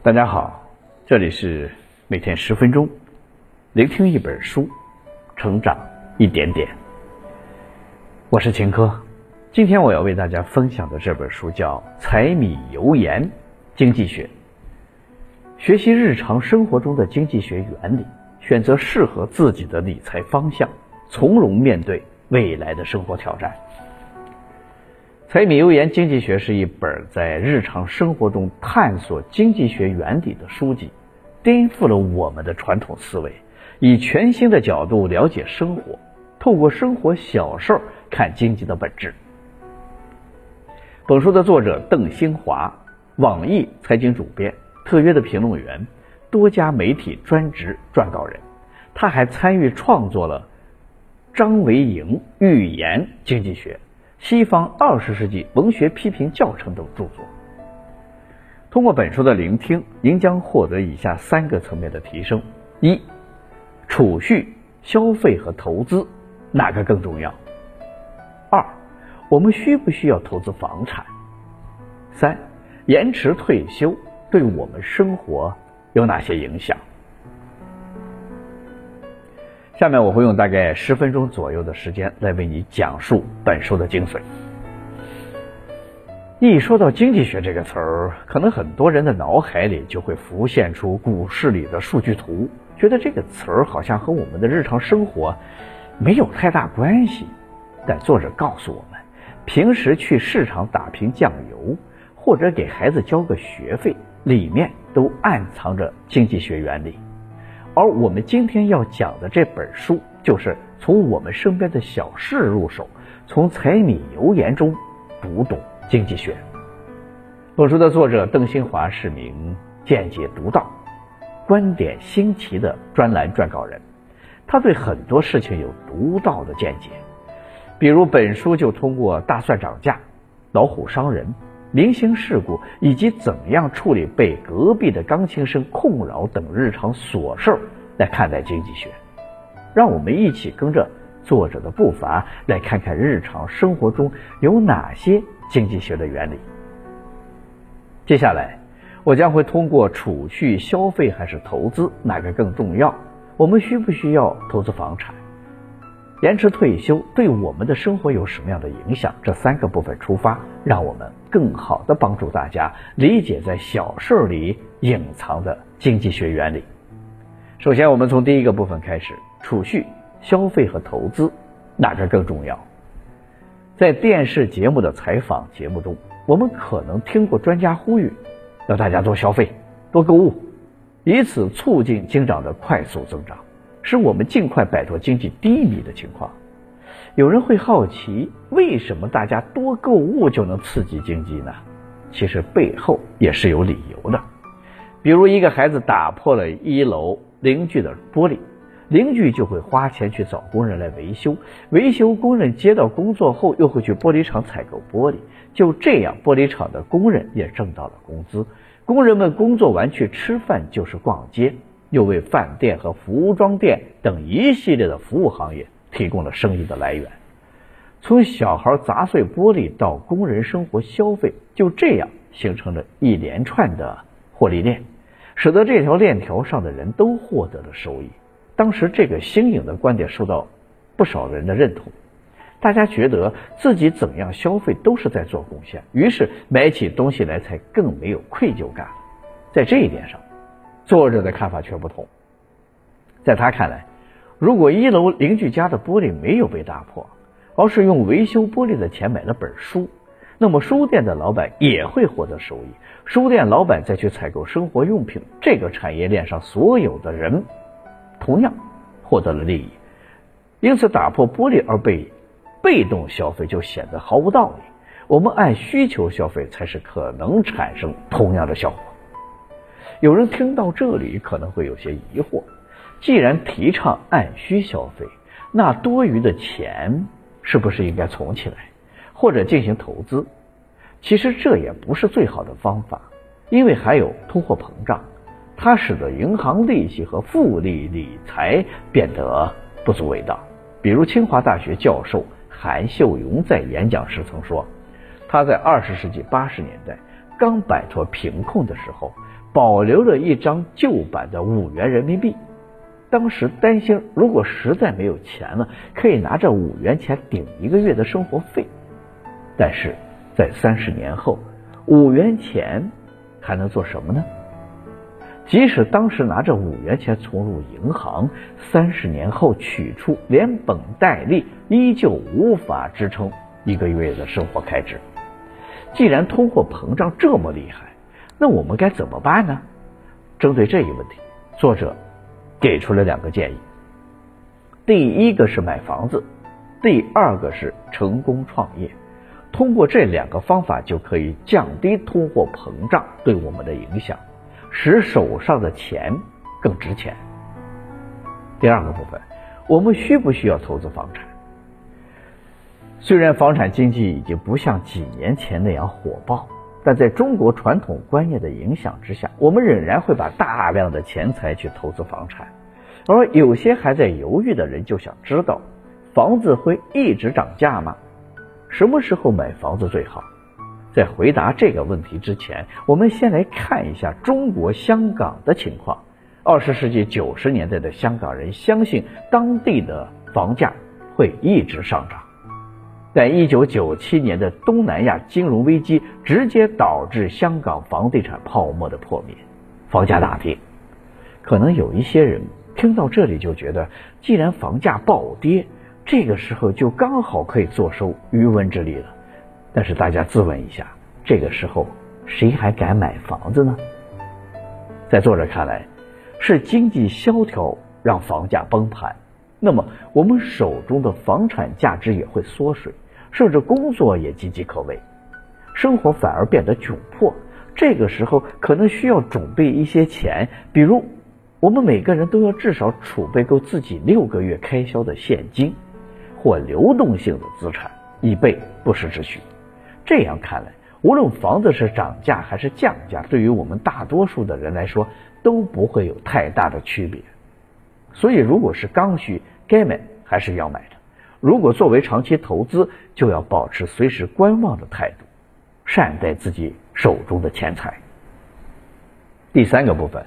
大家好，这里是每天十分钟，聆听一本书，成长一点点。我是秦科，今天我要为大家分享的这本书叫《柴米油盐经济学》，学习日常生活中的经济学原理，选择适合自己的理财方向，从容面对未来的生活挑战。《柴米油盐经济学》是一本在日常生活中探索经济学原理的书籍，颠覆了我们的传统思维，以全新的角度了解生活，透过生活小事儿看经济的本质。本书的作者邓新华，网易财经主编、特约的评论员，多家媒体专职撰稿人，他还参与创作了张维迎预言经济学。西方二十世纪文学批评教程等著作。通过本书的聆听，您将获得以下三个层面的提升：一、储蓄、消费和投资哪个更重要？二、我们需不需要投资房产？三、延迟退休对我们生活有哪些影响？下面我会用大概十分钟左右的时间来为你讲述本书的精髓。一说到经济学这个词儿，可能很多人的脑海里就会浮现出股市里的数据图，觉得这个词儿好像和我们的日常生活没有太大关系。但作者告诉我们，平时去市场打瓶酱油，或者给孩子交个学费，里面都暗藏着经济学原理。而我们今天要讲的这本书，就是从我们身边的小事入手，从柴米油盐中读懂经济学。本书的作者邓新华是名见解独到、观点新奇的专栏撰稿人，他对很多事情有独到的见解。比如，本书就通过大蒜涨价、老虎伤人。明星事故以及怎样处理被隔壁的钢琴声困扰等日常琐事儿来看待经济学，让我们一起跟着作者的步伐来看看日常生活中有哪些经济学的原理。接下来，我将会通过储蓄、消费还是投资哪个更重要，我们需不需要投资房产？延迟退休对我们的生活有什么样的影响？这三个部分出发，让我们更好的帮助大家理解在小事里隐藏的经济学原理。首先，我们从第一个部分开始：储蓄、消费和投资，哪个更重要？在电视节目的采访节目中，我们可能听过专家呼吁，要大家多消费、多购物，以此促进经长的快速增长。使我们尽快摆脱经济低迷的情况。有人会好奇，为什么大家多购物就能刺激经济呢？其实背后也是有理由的。比如，一个孩子打破了一楼邻居的玻璃，邻居就会花钱去找工人来维修。维修工人接到工作后，又会去玻璃厂采购玻璃。就这样，玻璃厂的工人也挣到了工资。工人们工作完去吃饭就是逛街。又为饭店和服装店等一系列的服务行业提供了生意的来源。从小孩砸碎玻璃到工人生活消费，就这样形成了一连串的获利链，使得这条链条上的人都获得了收益。当时这个新颖的观点受到不少人的认同，大家觉得自己怎样消费都是在做贡献，于是买起东西来才更没有愧疚感。在这一点上。作者的看法却不同，在他看来，如果一楼邻居家的玻璃没有被打破，而是用维修玻璃的钱买了本书，那么书店的老板也会获得收益，书店老板再去采购生活用品，这个产业链上所有的人同样获得了利益。因此，打破玻璃而被被动消费就显得毫无道理。我们按需求消费才是可能产生同样的效果。有人听到这里可能会有些疑惑：既然提倡按需消费，那多余的钱是不是应该存起来，或者进行投资？其实这也不是最好的方法，因为还有通货膨胀，它使得银行利息和复利理财变得不足为道。比如清华大学教授韩秀荣在演讲时曾说：“他在二十世纪八十年代刚摆脱贫困的时候。”保留了一张旧版的五元人民币。当时担心，如果实在没有钱了，可以拿着五元钱顶一个月的生活费。但是在三十年后，五元钱还能做什么呢？即使当时拿着五元钱存入银行，三十年后取出连本带利，依旧无法支撑一个月的生活开支。既然通货膨胀这么厉害，那我们该怎么办呢？针对这一问题，作者给出了两个建议。第一个是买房子，第二个是成功创业。通过这两个方法，就可以降低通货膨胀对我们的影响。使手上的钱更值钱。第二个部分，我们需不需要投资房产？虽然房产经济已经不像几年前那样火爆，但在中国传统观念的影响之下，我们仍然会把大量的钱财去投资房产。而有些还在犹豫的人就想知道：房子会一直涨价吗？什么时候买房子最好？在回答这个问题之前，我们先来看一下中国香港的情况。二十世纪九十年代的香港人相信当地的房价会一直上涨，在一九九七年的东南亚金融危机直接导致香港房地产泡沫的破灭，房价大跌。可能有一些人听到这里就觉得，既然房价暴跌，这个时候就刚好可以坐收渔翁之利了。但是大家自问一下，这个时候谁还敢买房子呢？在作者看来，是经济萧条让房价崩盘，那么我们手中的房产价值也会缩水，甚至工作也岌岌可危，生活反而变得窘迫。这个时候可能需要准备一些钱，比如我们每个人都要至少储备够自己六个月开销的现金或流动性的资产，以备不时之需。这样看来，无论房子是涨价还是降价，对于我们大多数的人来说都不会有太大的区别。所以，如果是刚需，该买还是要买的；如果作为长期投资，就要保持随时观望的态度，善待自己手中的钱财。第三个部分，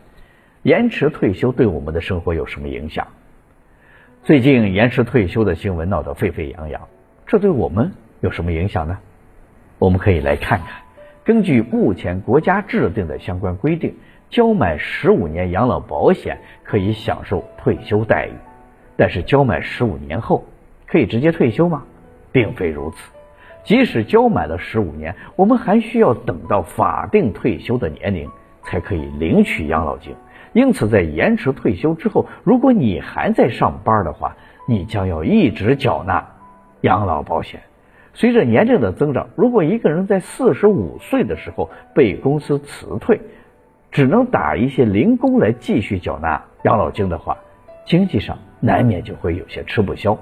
延迟退休对我们的生活有什么影响？最近延迟退休的新闻闹得沸沸扬扬，这对我们有什么影响呢？我们可以来看看，根据目前国家制定的相关规定，交满十五年养老保险可以享受退休待遇。但是交满十五年后可以直接退休吗？并非如此。即使交满了十五年，我们还需要等到法定退休的年龄才可以领取养老金。因此，在延迟退休之后，如果你还在上班的话，你将要一直缴纳养老保险。随着年龄的增长，如果一个人在四十五岁的时候被公司辞退，只能打一些零工来继续缴纳养老金的话，经济上难免就会有些吃不消。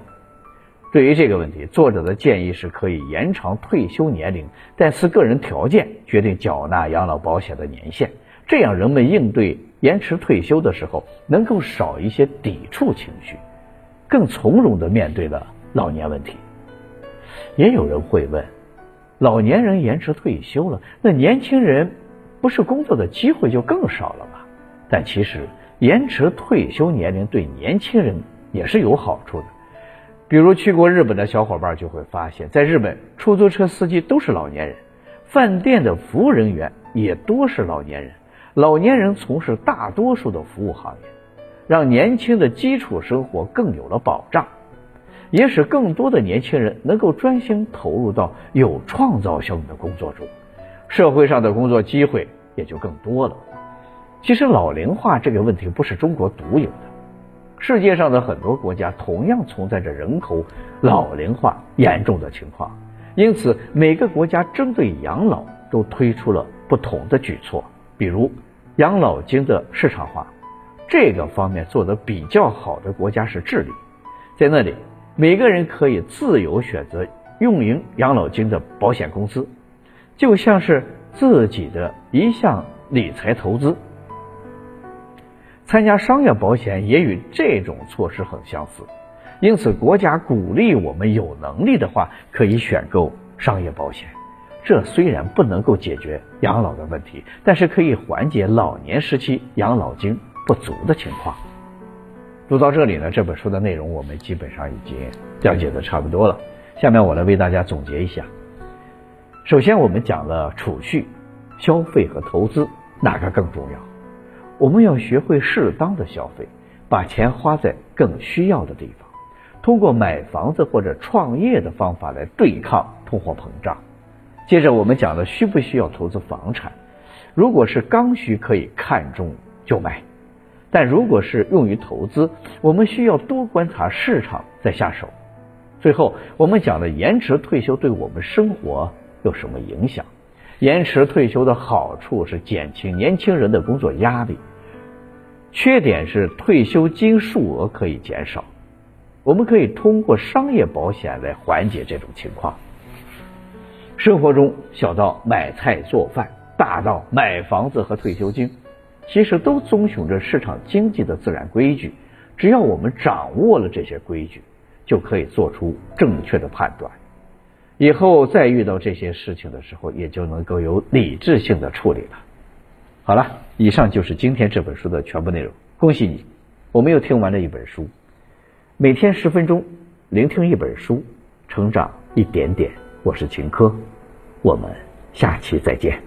对于这个问题，作者的建议是可以延长退休年龄，但视个人条件决定缴纳养老保险的年限，这样人们应对延迟退休的时候能够少一些抵触情绪，更从容地面对了老年问题。也有人会问：老年人延迟退休了，那年轻人不是工作的机会就更少了吗？但其实延迟退休年龄对年轻人也是有好处的。比如去过日本的小伙伴就会发现，在日本出租车司机都是老年人，饭店的服务人员也多是老年人。老年人从事大多数的服务行业，让年轻的基础生活更有了保障。也使更多的年轻人能够专心投入到有创造性的工作中，社会上的工作机会也就更多了。其实老龄化这个问题不是中国独有的，世界上的很多国家同样存在着人口老龄化严重的情况，因此每个国家针对养老都推出了不同的举措，比如养老金的市场化，这个方面做得比较好的国家是智利，在那里。每个人可以自由选择运营养老金的保险公司，就像是自己的一项理财投资。参加商业保险也与这种措施很相似，因此国家鼓励我们有能力的话可以选购商业保险，这虽然不能够解决养老的问题，但是可以缓解老年时期养老金不足的情况。读到这里呢，这本书的内容我们基本上已经了解的差不多了。下面我来为大家总结一下。首先，我们讲了储蓄、消费和投资哪个更重要？我们要学会适当的消费，把钱花在更需要的地方。通过买房子或者创业的方法来对抗通货膨胀。接着，我们讲了需不需要投资房产。如果是刚需，可以看中就买；但如果是用于投资，我们需要多观察市场再下手。最后，我们讲了延迟退休对我们生活有什么影响。延迟退休的好处是减轻年轻人的工作压力，缺点是退休金数额可以减少。我们可以通过商业保险来缓解这种情况。生活中小到买菜做饭，大到买房子和退休金，其实都遵循着市场经济的自然规矩。只要我们掌握了这些规矩，就可以做出正确的判断。以后再遇到这些事情的时候，也就能够有理智性的处理了。好了，以上就是今天这本书的全部内容。恭喜你，我们又听完了一本书。每天十分钟，聆听一本书，成长一点点。我是秦科，我们下期再见。